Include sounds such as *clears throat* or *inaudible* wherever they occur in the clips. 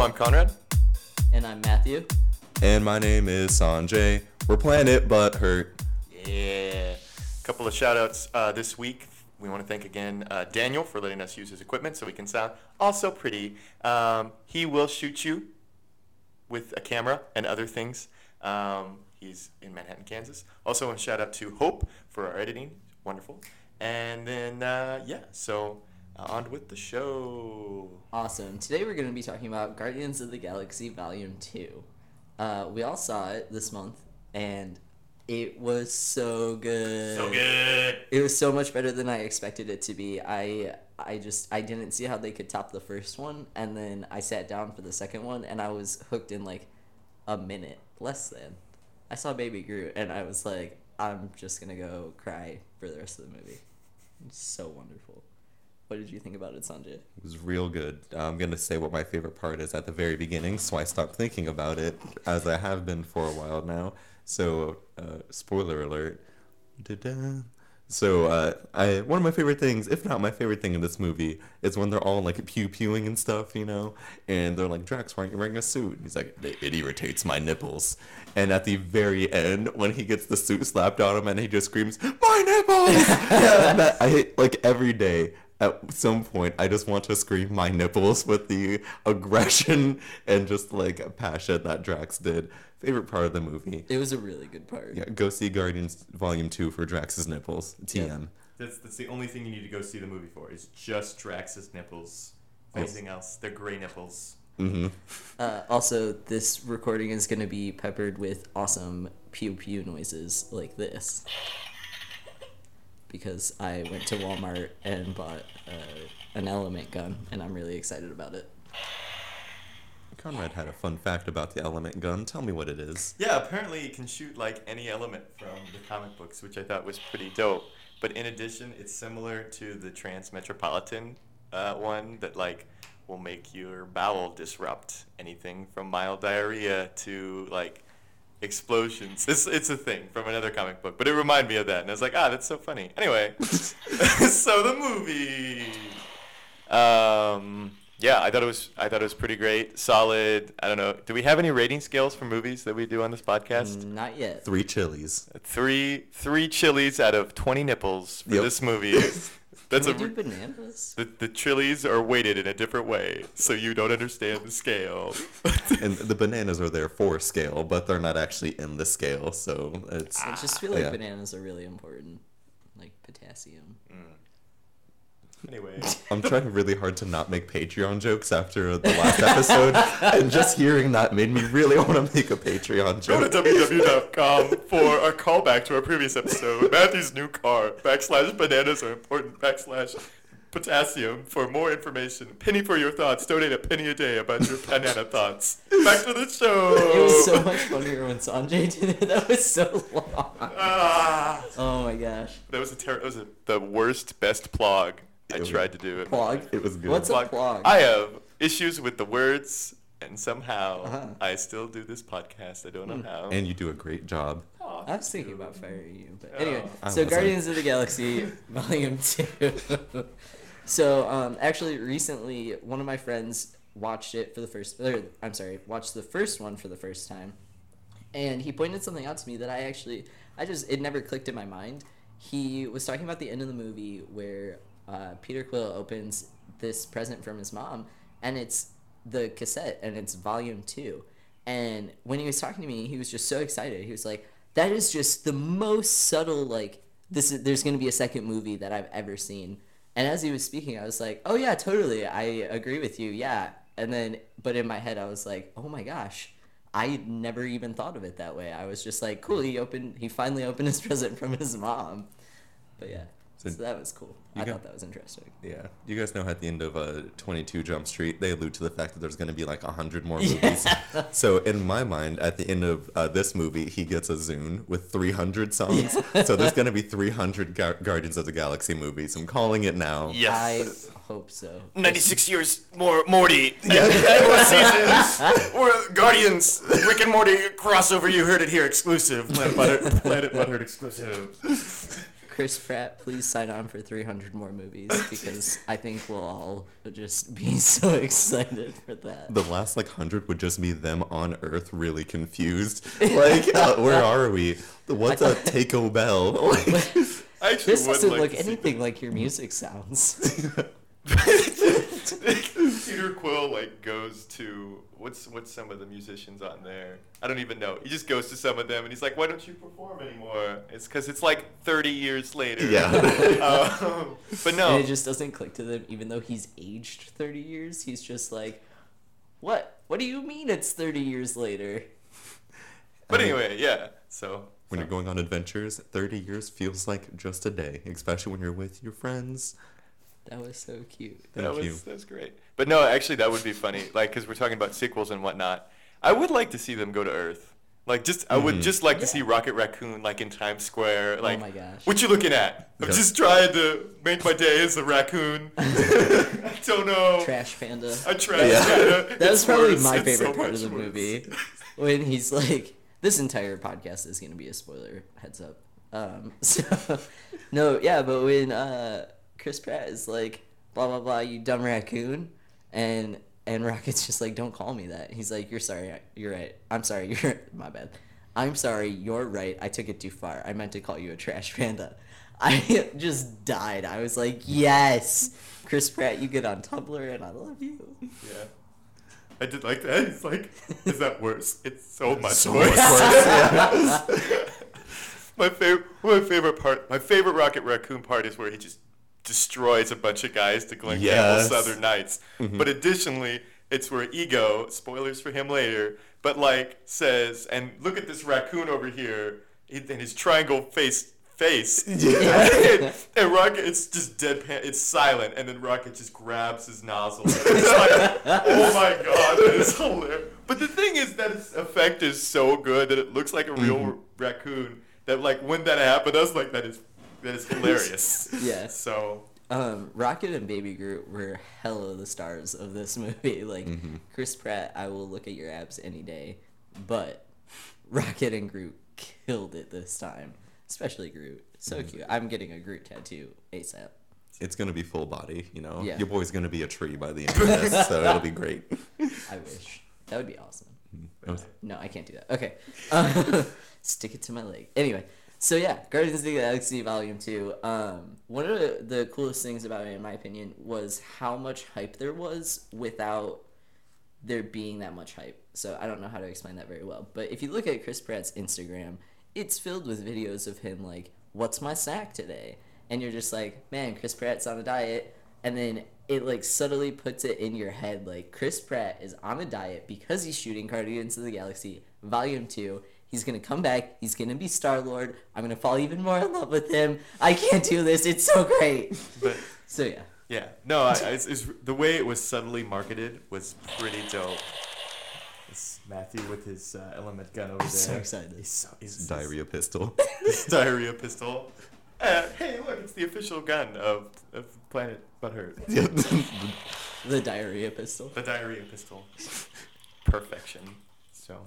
Hello, I'm Conrad. And I'm Matthew. And my name is Sanjay. We're Planet Butthurt. Yeah. A couple of shout outs uh, this week. We want to thank again uh, Daniel for letting us use his equipment so we can sound also pretty. Um, he will shoot you with a camera and other things. Um, he's in Manhattan, Kansas. Also, a shout out to Hope for our editing. Wonderful. And then, uh, yeah, so on with the show. Awesome. Today we're going to be talking about Guardians of the Galaxy Volume 2. Uh, we all saw it this month, and it was so good. So good. It was so much better than I expected it to be. I I just I didn't see how they could top the first one, and then I sat down for the second one, and I was hooked in like a minute, less than. I saw Baby Groot, and I was like, I'm just gonna go cry for the rest of the movie. It's so wonderful. What did you think about it, Sanjay? It was real good. I'm going to say what my favorite part is at the very beginning, so I stopped thinking about it, as I have been for a while now. So, uh, spoiler alert. Da-da. So, uh, I one of my favorite things, if not my favorite thing in this movie, is when they're all like pew pewing and stuff, you know, and they're like, Drax, why aren't you wearing a suit? And he's like, it irritates my nipples. And at the very end, when he gets the suit slapped on him and he just screams, my nipples! *laughs* yeah, that, I hate like every day at some point I just want to scream my nipples with the aggression and just like passion that Drax did. Favorite part of the movie. It was a really good part. Yeah, go see Guardians Volume 2 for Drax's nipples. TM. That's, that's the only thing you need to go see the movie for is just Drax's nipples. Anything else? They're gray nipples. Mm-hmm. Uh, also, this recording is going to be peppered with awesome pew pew noises like this. Because I went to Walmart and bought uh, an element gun, and I'm really excited about it. Conrad had a fun fact about the element gun. Tell me what it is. Yeah, apparently it can shoot like any element from the comic books, which I thought was pretty dope. But in addition, it's similar to the Transmetropolitan uh, one that like will make your bowel disrupt. Anything from mild diarrhea to like explosions. It's it's a thing from another comic book, but it reminded me of that, and I was like, ah, that's so funny. Anyway, *laughs* *laughs* so the movie. Um, yeah, I thought it was I thought it was pretty great, solid. I don't know. Do we have any rating scales for movies that we do on this podcast? Not yet. Three chilies. Three three chilies out of twenty nipples for Yep. this movie. *laughs* That's Can a we do bananas? the, the chilies are weighted in a different way, so you don't understand the scale. *laughs* And the bananas are there for scale, but they're not actually in the scale, so it's. I just feel ah, like yeah. bananas are really important. Like potassium. Anyway, *laughs* I'm trying really hard to not make Patreon jokes after the last episode, and just hearing that made me really want to make a Patreon joke. go to joke. www.com for a callback to our previous episode. Matthew's new car backslash bananas are important backslash potassium for more information. Penny for your thoughts. Donate a penny a day about your banana thoughts. Back to the show. It was so much funnier when Sanjay did it. That was so long. Ah, Oh my gosh. that was a ter- that was a, the worst best plug. I It tried to do it. Plug. It was good. What's a Plug. plug? I have issues with the words, and somehow Uh-huh. I still do this podcast. I don't know how. And you do a great job. Aw, I was thinking about firing you, but Oh. anyway. I So wasn't. Guardians of the Galaxy *laughs* Volume Two. *laughs* so um, actually, recently, one of my friends watched it for the first. Or, I'm sorry, watched the first one for the first time, and he pointed something out to me that I actually, I just it never clicked in my mind. He was talking about the end of the movie where uh, Peter Quill opens this present from his mom, and it's the cassette, and it's Volume Two. And when he was talking to me, he was just so excited. He was like, "That is just the most subtle like this is there's going to be a second movie that I've ever seen." And as he was speaking, I was like, "Oh yeah, totally. I agree with you. Yeah." And then but in my head I was like, "Oh my gosh. I never even thought of it that way. I was just like, "Cool, he opened he finally opened his *laughs* present from his mom." But yeah. So, So that was cool. I got- thought that was interesting. Yeah. You guys know at the end of uh, 22 Jump Street, they allude to the fact that there's going to be like 100 more Yeah. movies. *laughs* So in my mind, at the end of uh, this movie, he gets a Zune with 300 songs. So there's going to be 300 Gar- Guardians of the Galaxy movies. I'm calling it now. Yes. I hope so. 96 years more Morty. and *laughs* more seasons. Or Guardians. Rick and Morty crossover. You heard it here exclusive. *laughs* Planet Butter. Planet Butthurt exclusive. Chris Pratt, please sign on for 300 more movies because I think we'll all just be *laughs* so excited for that. The last like hundred would just be them on Earth, really confused. Like, uh, where are we? What's a *laughs* Taco Bell? *laughs* Like, I actually This would doesn't like look to see anything like your music sounds. Peter Quill like goes to what's what's some of the musicians on there? I don't even know. He just goes to some of them and he's like, "Why don't you perform anymore?" It's because it's like 30 years later. Yeah. *laughs* um, but no. And it just doesn't click to them, even though he's aged 30 years. He's just like, what? What do you mean it's 30 years later? but anyway, yeah. So when you're going on adventures, 30 years feels like just a day, especially when you're with your friends. That was so cute. Thank that was that's great. But no, actually, that would be funny. Like, because we're talking about sequels and whatnot. I would like to see them go to Earth. Like, just I would Mhm. just like to see Rocket Raccoon like in Times Square. Like, my gosh. what you looking at? I'm Yeah. just trying to make my day as a raccoon. I *laughs* don't know. Trash Panda. A trash Yeah. panda. *laughs* That was It's probably worse. my It's favorite so part of much the worse. movie. When he's like, this entire podcast is going to be a spoiler, heads up. Um, *laughs* so, no, yeah, but when uh, Chris Pratt is like, blah, blah, blah, you dumb raccoon, and and Rocket's just like, don't call me that. He's like, you're sorry, you're right. I'm sorry, *laughs* you're, my bad. I'm sorry, you're right. I took it too far. I meant to call you a trash panda. *laughs* I just died. I was like, yes, Chris Pratt, you get on Tumblr, and I love you. Yeah. I did like that. It's like, is that worse? It's so *laughs* much So worse. much worse, my favorite, my favorite part, my favorite Rocket Raccoon part is where he just destroys a bunch of guys to Glen Yes. Campbell Southern Nights. Mm-hmm. But additionally, it's where Ego, spoilers for him later, but like says, and look at this raccoon over here, and his triangle face face. *laughs* and, and Rocket, it's just deadpan. It's silent, and then Rocket just grabs his nozzle. *laughs* It's like, oh my god, that is hilarious. But the thing is that its effect is so good that it looks like a real mm-hmm. raccoon. That like when that happened, I was like, that is that is hilarious. *laughs* Yeah. *laughs* So Um, Rocket and Baby Groot were hella the stars of this *laughs* movie. Like Chris Pratt, I will look at your abs any day, but Rocket and Groot killed it this time, especially Groot. So cute. I'm getting a Groot tattoo ASAP. It's gonna be full body, you know. Yeah. Your boy's gonna be a tree by the end of this, so it'll be great. I wish that would be awesome. Was- No, I can't do that. Okay. Uh, stick it to my leg. Anyway, so yeah, Guardians of the Galaxy Volume 2. Um, one of the, the coolest things about it, in my opinion, was how much hype there was without there being that much hype. So I don't know how to explain that very well. But if you look at Chris Pratt's Instagram, it's filled with videos of him like, what's my snack today? And you're just like, man, Chris Pratt's on a diet. And then it like subtly puts it in your head like Chris Pratt is on a diet because he's shooting Guardians of the Galaxy Volume 2. He's gonna come back. He's gonna be Star Lord. I'm gonna fall even more in love with him. I can't do this. It's so great. but *laughs* So yeah, yeah, no, I, I, it's, it's, the way it was subtly marketed was pretty dope. It's Matthew with his uh, element gun over there. so excited. He's so, he's, Diarrhea pistol. *laughs* His diarrhea pistol. Uh, hey, look, it's the official gun of, of Planet Butthurt. *laughs* the diarrhea pistol. The diarrhea pistol. Perfection. So,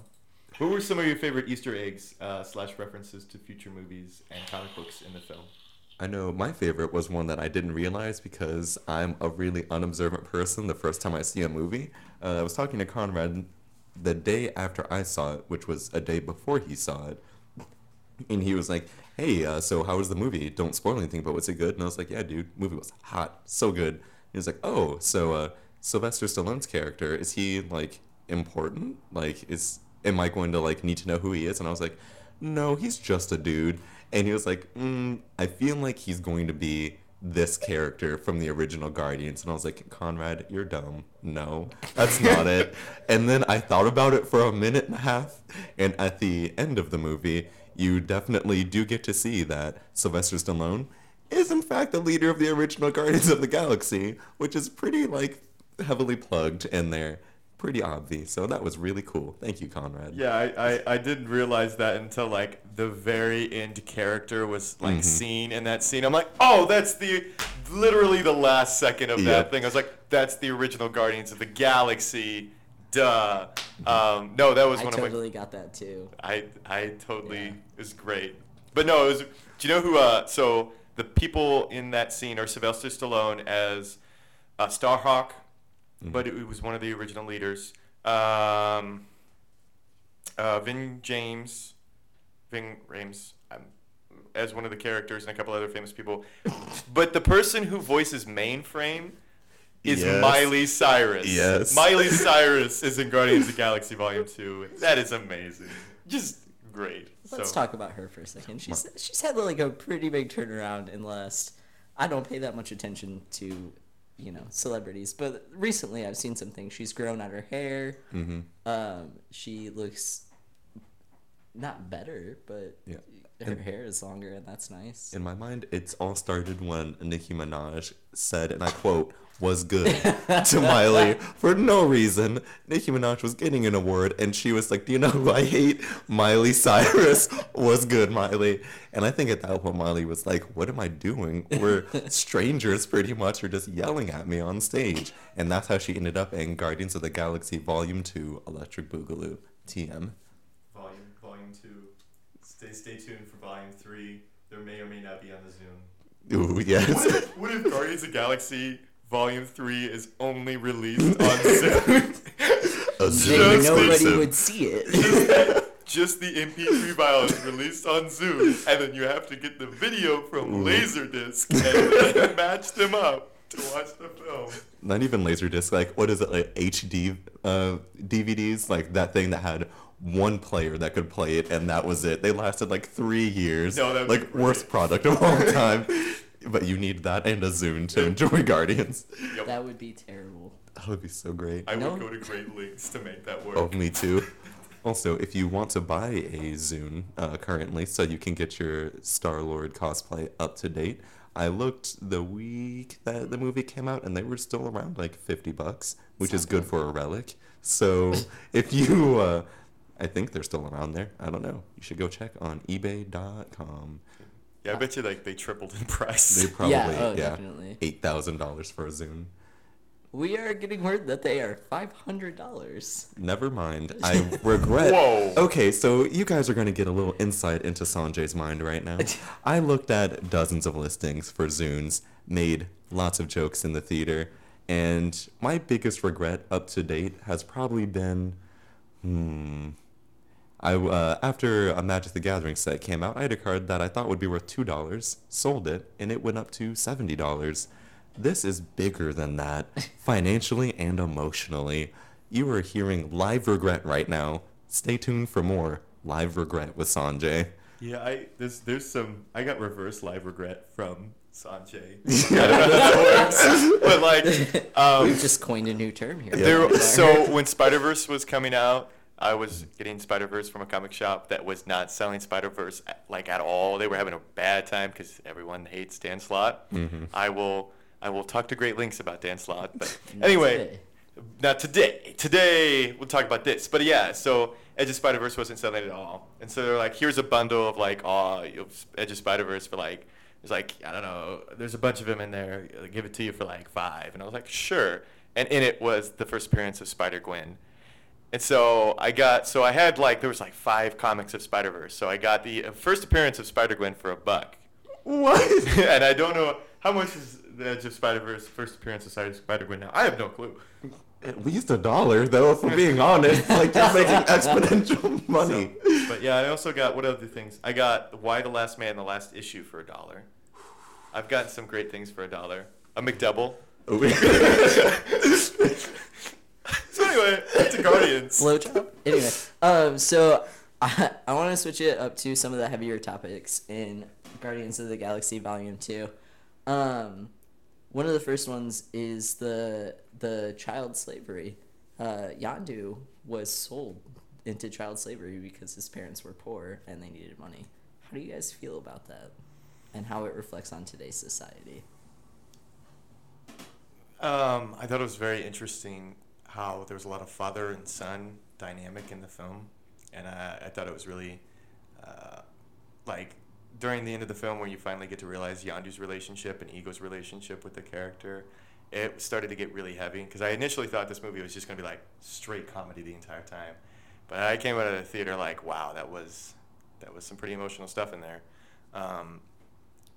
what were some of your favorite Easter eggs uh, slash references to future movies and comic books in the film? I know my favorite was one that I didn't realize because I'm a really unobservant person the first time I see a movie. Uh, I was talking to Conrad the day after I saw it, which was a day before he saw it. And he was like, hey, uh, so how was the movie? Don't spoil anything, but was it good? And I was like, yeah, dude, movie was hot. So good. And he was like, oh, so uh, Sylvester Stallone's character, is he, like, important? Like, is am I going to, like, need to know who he is? And I was like, no, he's just a dude. And he was like, mm, I feel like he's going to be this character from the original Guardians. And I was like, Conrad, you're dumb. No, that's not it. *laughs* And then I thought about it for a minute and a half. And at the end of the movie, you definitely do get to see that Sylvester Stallone is in fact the leader of the original Guardians of the Galaxy, which is pretty like heavily plugged in there. Pretty obvious. So that was really cool. Thank you, Conrad. Yeah, I, I, I didn't realize that until like the very end character was like Mhm. seen in that scene. I'm like, oh, that's the literally the last second of Yep. that thing. I was like, that's the original Guardians of the Galaxy. Duh. Um, no, that was I one of my I totally got that too. I I totally Yeah. it was great. But no, it was. Do you know who? Uh, so the people in that scene are Sylvester Stallone as uh, Starhawk, but it, was one of the original leaders. Um, uh, Vin James, Ving Rhames, um, as one of the characters, and a couple other famous people. *laughs* but the person who voices Mainframe is Yes. Miley Cyrus. Yes. Miley *laughs* Cyrus is in Guardians of the Galaxy Volume Two. That is amazing. Just great. Let's so, talk about her for a second. She's she's had like a pretty big turnaround in the last. I don't pay that much attention to, you know, celebrities, but recently I've seen some things. She's grown out her hair. Mm-hmm. Um, she looks not better, but Yeah. Her hair is longer, and that's nice. In my mind, it's all started when Nicki Minaj said, and I quote, was good *laughs* to Miley for no reason. Nicki Minaj was getting an award, and she was like, Do you know who I hate? Miley Cyrus *laughs* was good, Miley. And I think at that point, Miley was like, What am I doing? We're *laughs* strangers pretty much, are just yelling at me on stage. And that's how she ended up in Guardians of the Galaxy Volume 2 Electric Boogaloo. TM. Volume Volume Two. Stay stay tuned for Volume Three. There may or may not be on the Zune. Ooh, yes. What if, what if Guardians of the Galaxy Volume Three is only released on Zune? *laughs* A Then nobody exclusive. would see it. Just the MP3 file is released on Zune, and then you have to get the video from Ooh. Laserdisc and *laughs* match them up to watch the film. not even laserdisc like what is it like hd uh, dvds like that thing that had one player that could play it and that was it they lasted like three years No, that'd like great. worst product of all *laughs* time but you need that and a Zune to enjoy guardians Yep. That would be terrible. that would be so great I No. would go to great lengths to make that work. oh me too also if you want to buy a zune uh, currently so you can get your star lord cosplay up to date I looked the week that the movie came out, and they were still around like fifty bucks, which is good for a relic. So if you, uh, I think they're still around there. I don't know. You should go check on eBay.com. Yeah, I bet you like they tripled in price. They *laughs* probably Yeah, oh, yeah, definitely. eight thousand dollars for a Zune. We are getting word that they are five hundred dollars. Never mind. *laughs* I regret. Whoa. Okay, so you guys are going to get a little insight into Sanjay's mind right now. *laughs* I looked at dozens of listings for Zunes, made lots of jokes in the theater, and my biggest regret up to date has probably been, hmm. I uh, after a Magic the Gathering set came out, I had a card that I thought would be worth two dollars, sold it, and it went up to seventy dollars. This is bigger than that, *laughs* financially and emotionally. You are hearing live regret right now. Stay tuned for more live regret with Sanjay. Yeah, I there's there's some I got reverse live regret from Sanjay. *laughs* *laughs* I don't know how that works, but like um, We've just coined a new term here. there. So when Spider Verse was coming out, I was getting Spider Verse from a comic shop that was not selling Spider Verse uh, like at all. They were having a bad time because everyone hates Dan Slott. Mm-hmm. I will I will talk to great links about Dan Slott, but *laughs* anyway. Not today. Today we'll talk about this. But yeah, so Edge of Spider Verse wasn't selling at all, and so they're like, here's a bundle of like, oh, Edge of Spider Verse for like, It's like, I don't know, there's a bunch of them in there. I'll give it to you for like five, and I was like, sure. And in it was the first appearance of Spider Gwen. And so I got, so I had like, there was like five comics of Spider Verse. So I got the uh, first appearance of Spider Gwen for a buck. What? *laughs* and I don't know how much is the Edge of Spider Verse first appearance of Spider Gwen now. I have no clue. At least a dollar, though, if we're being honest. *laughs* Like, you're making exponential money. So, but yeah, I also got what other things? I got Y the Last Man, the last issue for a dollar. I've gotten some great things for a dollar. A McDouble. *laughs* So anyway, back to Guardians. Blowjob. Anyway, um, so I, I want to switch it up to some of the heavier topics in Guardians of the Galaxy Volume Two. Um, one of the first ones is the the child slavery. Uh, Yondu was sold into child slavery because his parents were poor and they needed money. How do you guys feel about that, and how it reflects on today's society? Um, I thought it was very interesting how there was a lot of father and son dynamic in the film, and I, I thought it was really uh, like during the end of the film where you finally get to realize Yondu's relationship and Ego's relationship with the character. It started to get really heavy because I initially thought this movie was just gonna be like straight comedy the entire time, but I came out of the theater like, wow, that was that was some pretty emotional stuff in there. Um,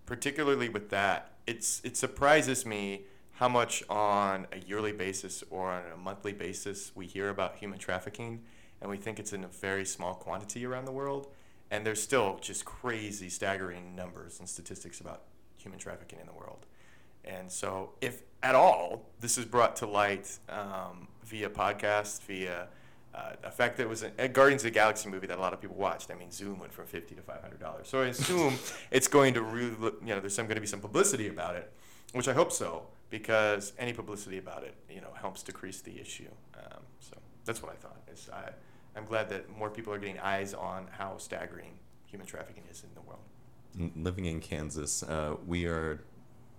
particularly with that, it's it surprises me how much on a yearly basis or on a monthly basis we hear about human trafficking, and we think it's in a very small quantity around the world, and there's still just crazy, staggering numbers and statistics about human trafficking in the world. And so, if at all, this is brought to light um, via podcast, via uh, a fact that it was a, a Guardians of the Galaxy movie that a lot of people watched. I mean, Zune went from fifty to five hundred dollars. So I assume *laughs* it's going to really, you know, there's some going to be some publicity about it, which I hope so, because any publicity about it, you know, helps decrease the issue. Um, so that's what I thought. Is I, I'm glad that more people are getting eyes on how staggering human trafficking is in the world. living in Kansas, uh, we are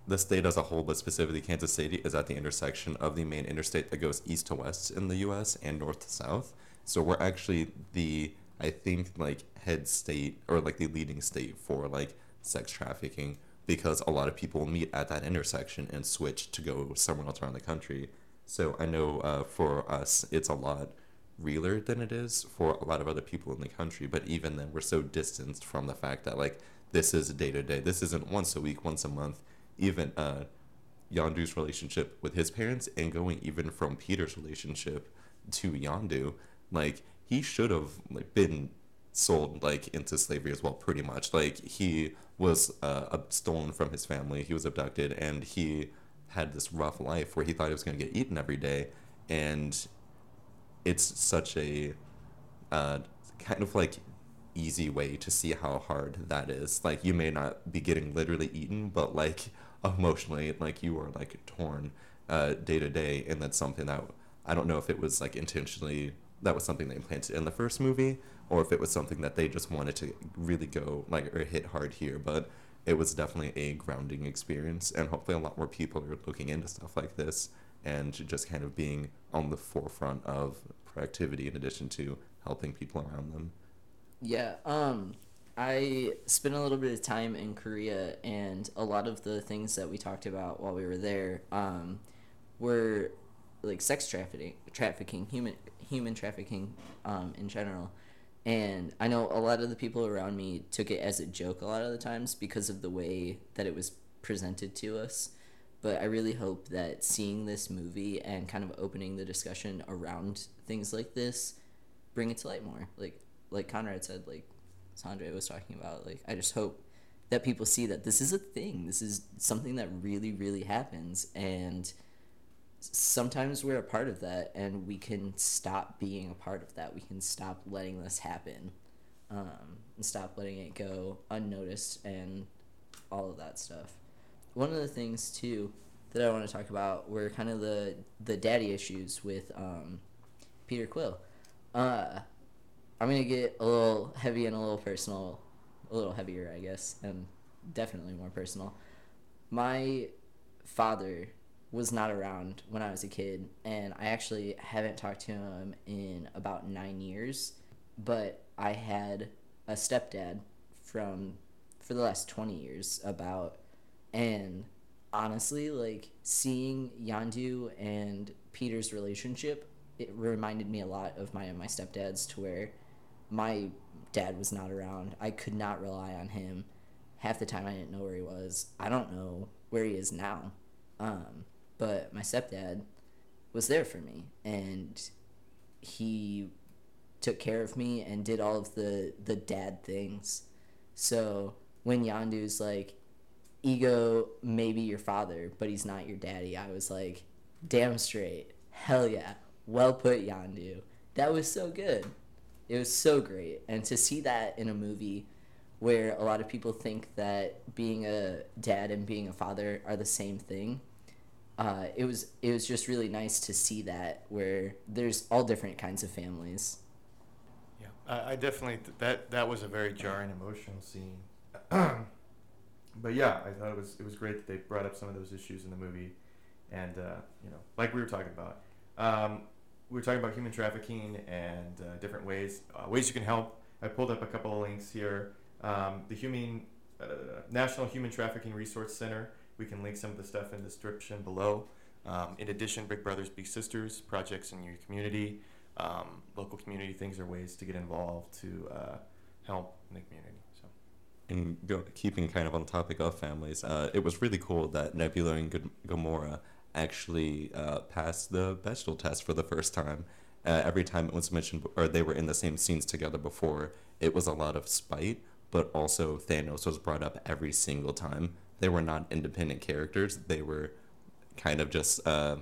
the state as a whole, but specifically Kansas City, is at the intersection of the main interstate that goes east to west in the U.S. and north to south. So we're actually the, I think, like head state or like the leading state for like sex trafficking because a lot of people meet at that intersection and switch to go somewhere else around the country. So I know uh, for us, it's a lot realer than it is for a lot of other people in the country. But even then, we're so distanced from the fact that like this is day to day. This isn't once a week, once a month. Even uh, Yondu's relationship with his parents, and going even from Peter's relationship to Yondu, like he should have like been sold like into slavery as well, pretty much. Like he was uh, stolen from his family, he was abducted, and he had this rough life where he thought he was going to get eaten every day, and it's such a uh, kind of like easy way to see how hard that is. Like you may not be getting literally eaten, but like emotionally, like you are like torn uh, day to day, and that's something that I don't know if it was like intentionally that was something they implanted in the first movie, or if it was something that they just wanted to really go like or hit hard here, but. It was definitely a grounding experience, and hopefully, a lot more people are looking into stuff like this and just kind of being on the forefront of proactivity in addition to helping people around them. Yeah, um, I spent a little bit of time in Korea, and a lot of the things that we talked about while we were there um, were like sex trafficking, trafficking, human human trafficking um, in general. And I know a lot of the people around me took it as a joke a lot of the times because of the way that it was presented to us. But I really hope that seeing this movie and kind of opening the discussion around things like this bring it to light more. Like like Conrad said, like Sandra was talking about, like I just hope that people see that this is a thing. This is something that really, really happens and sometimes we're a part of that and we can stop being a part of that. We can stop letting this happen. Um, and stop letting it go unnoticed and all of that stuff. One of the things too that I want to talk about were kind of the the daddy issues with um, Peter Quill. Uh, I'm gonna get a little heavy and a little personal, a little heavier, I guess, and definitely more personal. My father was not around when I was a kid, and I actually haven't talked to him in about nine years. But I had a stepdad from for the last twenty years about, and honestly, like seeing Yondu and Peter's relationship, it reminded me a lot of my my stepdad's to where my dad was not around. I could not rely on him. Half the time I didn't know where he was. I don't know where he is now. Um, my stepdad was there for me and he took care of me and did all of the the dad things. So when Yondu's like ego maybe your father, but he's not your daddy, I was like, damn straight. Hell yeah. Well put, Yondu. That was so good. It was so great. And to see that in a movie where a lot of people think that being a dad and being a father are the same thing, uh, it was it was just really nice to see that where there's all different kinds of families. Yeah, I, I definitely th- that that was a very jarring, emotional scene. *clears throat* but yeah, I thought it was it was great that they brought up some of those issues in the movie, and uh, you know, like we were talking about, um, we were talking about human trafficking and uh, different ways uh, ways you can help. I pulled up a couple of links here. Um, the Human uh, National Human Trafficking Resource Center. We can link some of the stuff in the description below. Um, in addition, Big Brothers Big Sisters projects in your community, um, local community things are ways to get involved to uh, help in the community. So. and go, keeping kind of on the topic of families, uh, it was really cool that Nebula and G- Gamora actually uh, passed the Bechdel test for the first time. Uh, every time it was mentioned, or they were in the same scenes together before, it was a lot of spite, but also Thanos was brought up every single time. They were not independent characters. They were kind of just, uh,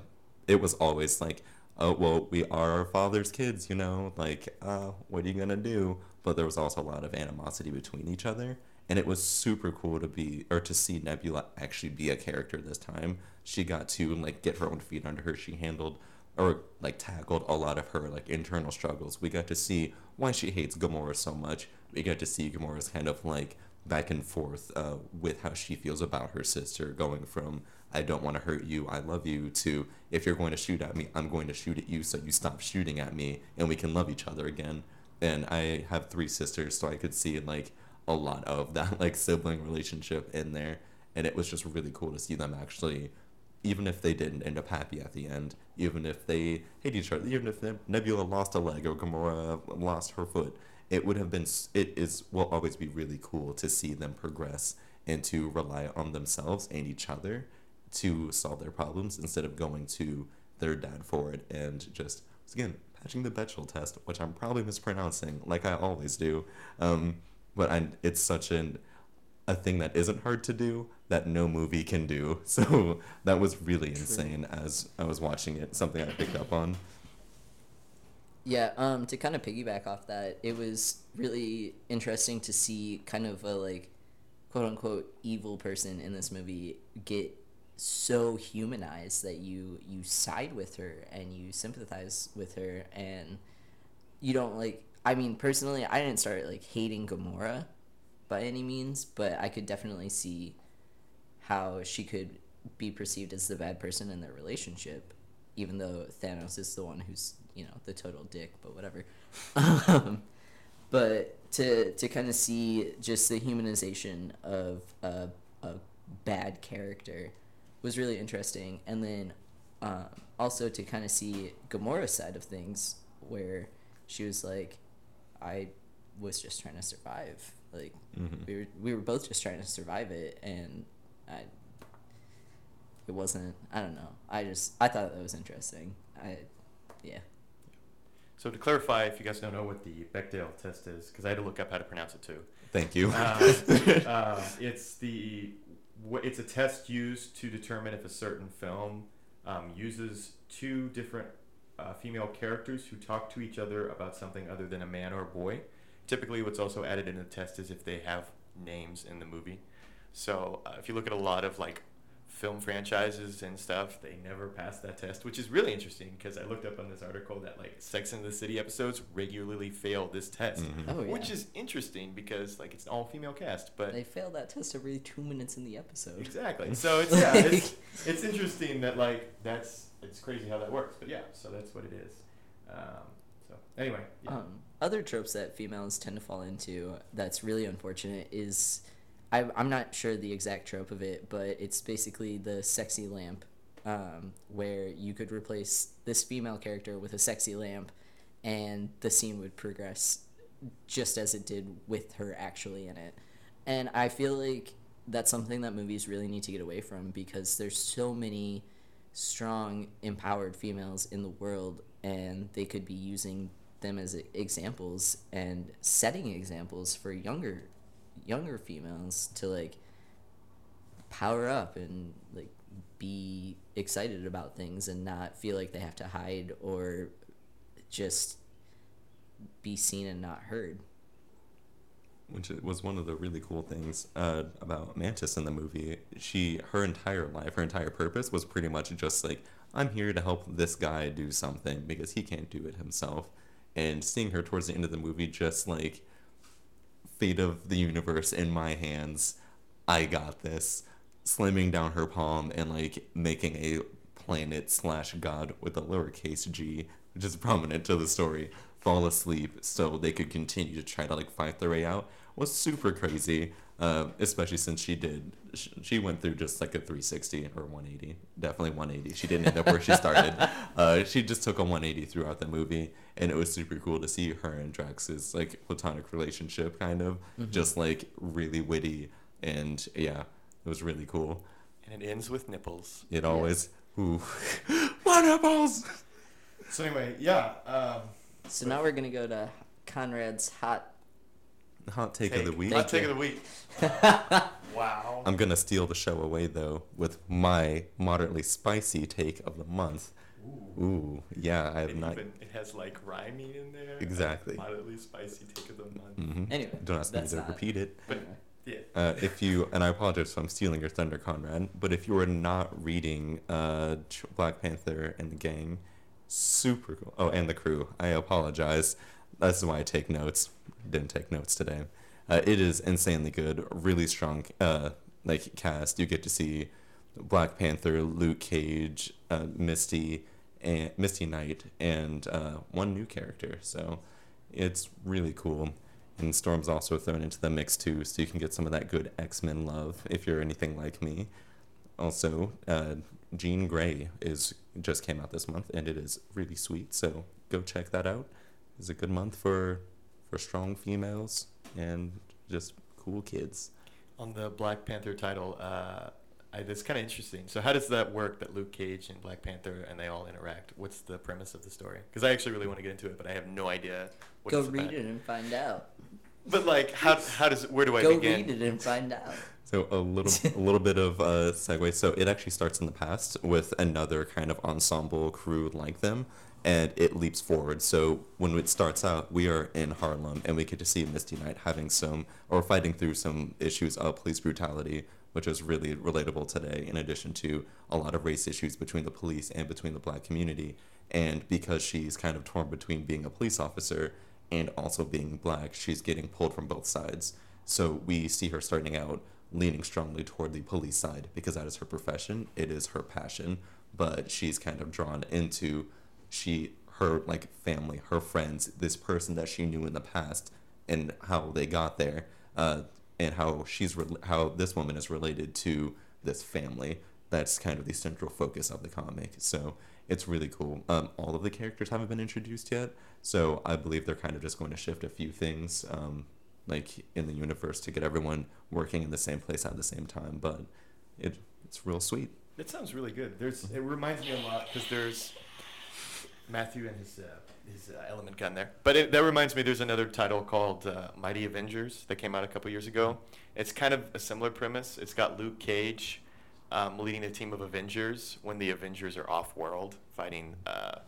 it was always like, oh, well, we are our father's kids, you know? Like, uh, what are you going to do? But there was also a lot of animosity between each other and it was super cool to be or to see Nebula actually be a character this time. She got to like get her own feet under her. She handled or like tackled a lot of her like internal struggles. We got to see why she hates Gamora so much. We got to see Gamora's kind of like back and forth uh, with how she feels about her sister, going from I don't want to hurt you, I love you, to if you're going to shoot at me, I'm going to shoot at you so you stop shooting at me and we can love each other again. And I have three sisters, so I could see like a lot of *laughs* that like sibling relationship in there and it was just really cool to see them actually even if they didn't end up happy at the end even if they hate each other even if nebula lost a leg or gamora lost her foot it would have been it is will always be really cool to see them progress and to rely on themselves and each other to solve their problems instead of going to their dad for it and just again patching the Bechdel test, which I'm probably mispronouncing, like I always do. Um, but I, it's such an a thing that isn't hard to do that no movie can do. *laughs* So that was really insane as I was watching it. Something I picked up on. Yeah, um, to kind of piggyback off that, it was really interesting to see kind of a like quote unquote evil person in this movie get so humanized that you you side with her and you sympathize with her and you don't like I mean, personally, I didn't start like hating Gamora by any means, but I could definitely see how she could be perceived as the bad person in their relationship, even though Thanos is the one who's you know the total dick. But whatever. *laughs* um, but to to kind of see just the humanization of a, a bad character was really interesting, and then um, also to kind of see Gamora's side of things, where she was like, I was just trying to survive. Like mm-hmm. we were we were both just trying to survive it, and I. It wasn't. I don't know. I just I thought that was interesting. I, yeah. So to clarify, if you guys don't know what the Bechdel test is, because I had to look up how to pronounce it too. Thank you. Uh, uh, *laughs* it's the it's a test used to determine if a certain film um, uses two different uh, female characters who talk to each other about something other than a man or a boy. Typically, what's also added in the test is if they have names in the movie. So uh, if you look at a lot of like film franchises and stuff, they never pass that test, which is really interesting because I looked up on this article that like Sex and the City episodes regularly fail this test, mm-hmm. oh, yeah. which is interesting because like it's an all female cast, but they fail that test every two minutes in the episode. Exactly. *laughs* So it's yeah, it's, it's interesting that like that's it's crazy how that works. But yeah, so that's what it is. Um, so anyway, yeah. Um, other tropes that females tend to fall into that's really unfortunate is I, I'm not sure the exact trope of it, but it's basically the sexy lamp, um, where you could replace this female character with a sexy lamp, and the scene would progress just as it did with her actually in it. And I feel like that's something that movies really need to get away from because there's so many strong, empowered females in the world, and they could be using them as examples and setting examples for younger younger females to like power up and like be excited about things and not feel like they have to hide or just be seen and not heard which was one of the really cool things uh, about Mantis in the movie. She, her entire life, her entire purpose was pretty much just like, I'm here to help this guy do something because he can't do it himself. And seeing her towards the end of the movie, just like, fate of the universe in my hands, I got this, slamming down her palm and like making a planet slash god with a lowercase g, which is prominent to the story fall asleep so they could continue to try to like fight their way out was super crazy. Uh, especially since she did sh- she went through just like a 360 or 180 definitely 180 she didn't end up where she started *laughs* uh, she just took a 180 throughout the movie and it was super cool to see her and drax's like platonic relationship kind of just like really witty and yeah it was really cool And it ends with nipples. it always ooh *laughs* my nipples So anyway, yeah. Um, So now we're gonna go to Conrad's hot. Hot take, of the week Hot take of the week. *laughs* wow. I'm gonna steal the show away though with my moderately spicy take of the month. Ooh, yeah, I have It, not. even, it has like rhyming in there. Exactly. Moderately spicy take of the month. Mm-hmm. Anyway, Don't ask me to not- repeat it. But Anyway. yeah. Uh, if you and I apologize if I'm stealing your thunder, Conrad. But if you are not reading uh, Black Panther and the Gang, super cool. Oh, and the crew. I apologize. That's why I take notes. Didn't take notes today. Uh, it is insanely good. Really strong. Uh, like cast. You get to see Black Panther, Luke Cage, uh, Misty, and Misty Knight, and uh, one new character. So it's really cool. And Storm's also thrown into the mix too, so you can get some of that good X Men love if you're anything like me. Also, uh, Jean Grey is just came out this month, and it is really sweet. So go check that out. It's a good month for for strong females and just cool kids. On the Black Panther title, uh, I, that's kind of interesting. So how does that work? That Luke Cage and Black Panther and they all interact. What's the premise of the story? Because I actually really want to get into it, but I have no idea. What Go it's read about. it and find out. But like, how how does where do I Go begin? Go read it and find out. So a little a little bit of a segue. So it actually starts in the past with another kind of ensemble crew like them, and it leaps forward. So when it starts out, we are in Harlem, and we get to see Misty Knight having some or fighting through some issues of police brutality, which is really relatable today. In addition to a lot of race issues between the police and between the black community, and because she's kind of torn between being a police officer and also being black, she's getting pulled from both sides. So we see her starting out leaning strongly toward the police side because that is her profession, it is her passion, but she's kind of drawn into she her like family, her friends, this person that she knew in the past and how they got there uh, and how she's re- how this woman is related to this family. That's kind of the central focus of the comic. So it's really cool. Um, all of the characters haven't been introduced yet, so I believe they're kind of just going to shift a few things, um, like in the universe, to get everyone working in the same place at the same time. But it it's real sweet. It sounds really good. There's it reminds me a lot because there's Matthew and his uh, his uh, element gun there. But it, that reminds me, there's another title called uh, Mighty Avengers that came out a couple years ago. It's kind of a similar premise. It's got Luke Cage um, leading a team of Avengers when the Avengers are off world fighting. Uh,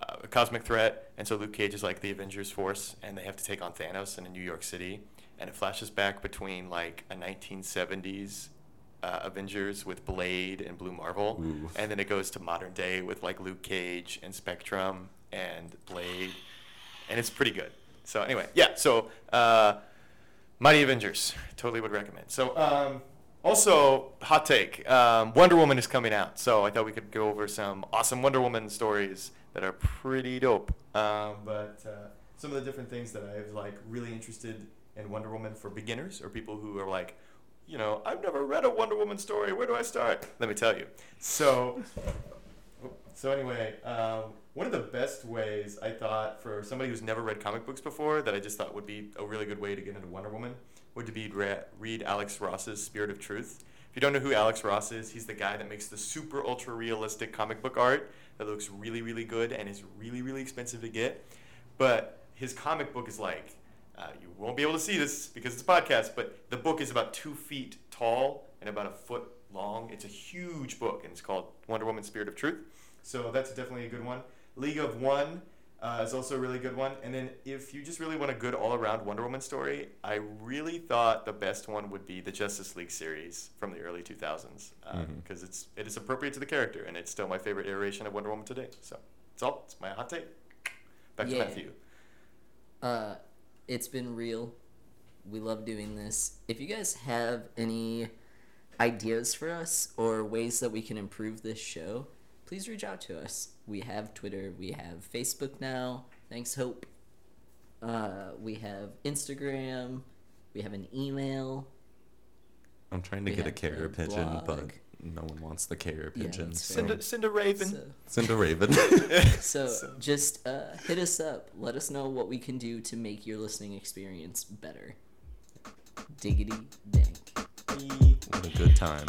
uh, a cosmic threat, and so Luke Cage is like the Avengers force, and they have to take on Thanos in New York City, and it flashes back between like a 1970s uh, Avengers with Blade and Blue Marvel, Ooh. and then it goes to modern day with like Luke Cage and Spectrum and Blade, and it's pretty good. So anyway, yeah. So uh, Mighty Avengers, totally would recommend. So um, also hot take, um, Wonder Woman is coming out, so I thought we could go over some awesome Wonder Woman stories that are pretty dope. Um, but uh, some of the different things that I've like really interested in Wonder Woman for beginners or people who are like, you know, I've never read a Wonder Woman story. Where do I start? Let me tell you. So, so anyway, um, one of the best ways I thought for somebody who's never read comic books before that I just thought would be a really good way to get into Wonder Woman would be re- read Alex Ross's Spirit of Truth. If you don't know who Alex Ross is, he's the guy that makes the super ultra realistic comic book art that looks really really good and is really really expensive to get. But his comic book is like uh, you won't be able to see this because it's a podcast, but the book is about two feet tall and about a foot long. It's a huge book, and it's called Wonder Woman: Spirit of Truth. So that's definitely a good one. League of One uh, is also a really good one. And then if you just really want a good all-around Wonder Woman story, I really thought the best one would be the Justice League series from the early 2000s because Mhm. it's it is appropriate to the character, and it's still my favorite iteration of Wonder Woman today. So that's all. It's my hot take. Back Yeah. to Matthew. Uh, it's been real. We love doing this. If you guys have any ideas for us or ways that we can improve this show, please reach out to us. We have Twitter, we have Facebook now. Thanks, Hope. Uh, we have Instagram, we have an email. I'm trying to We get a carrier pigeon, but blog. No one wants the carrier Yeah, pigeon. so. Send a, send a raven. So, send a raven. *laughs* so *laughs* So- just uh, hit us up. Let us know what we can do to make your listening experience better. Diggity dank. what a good time.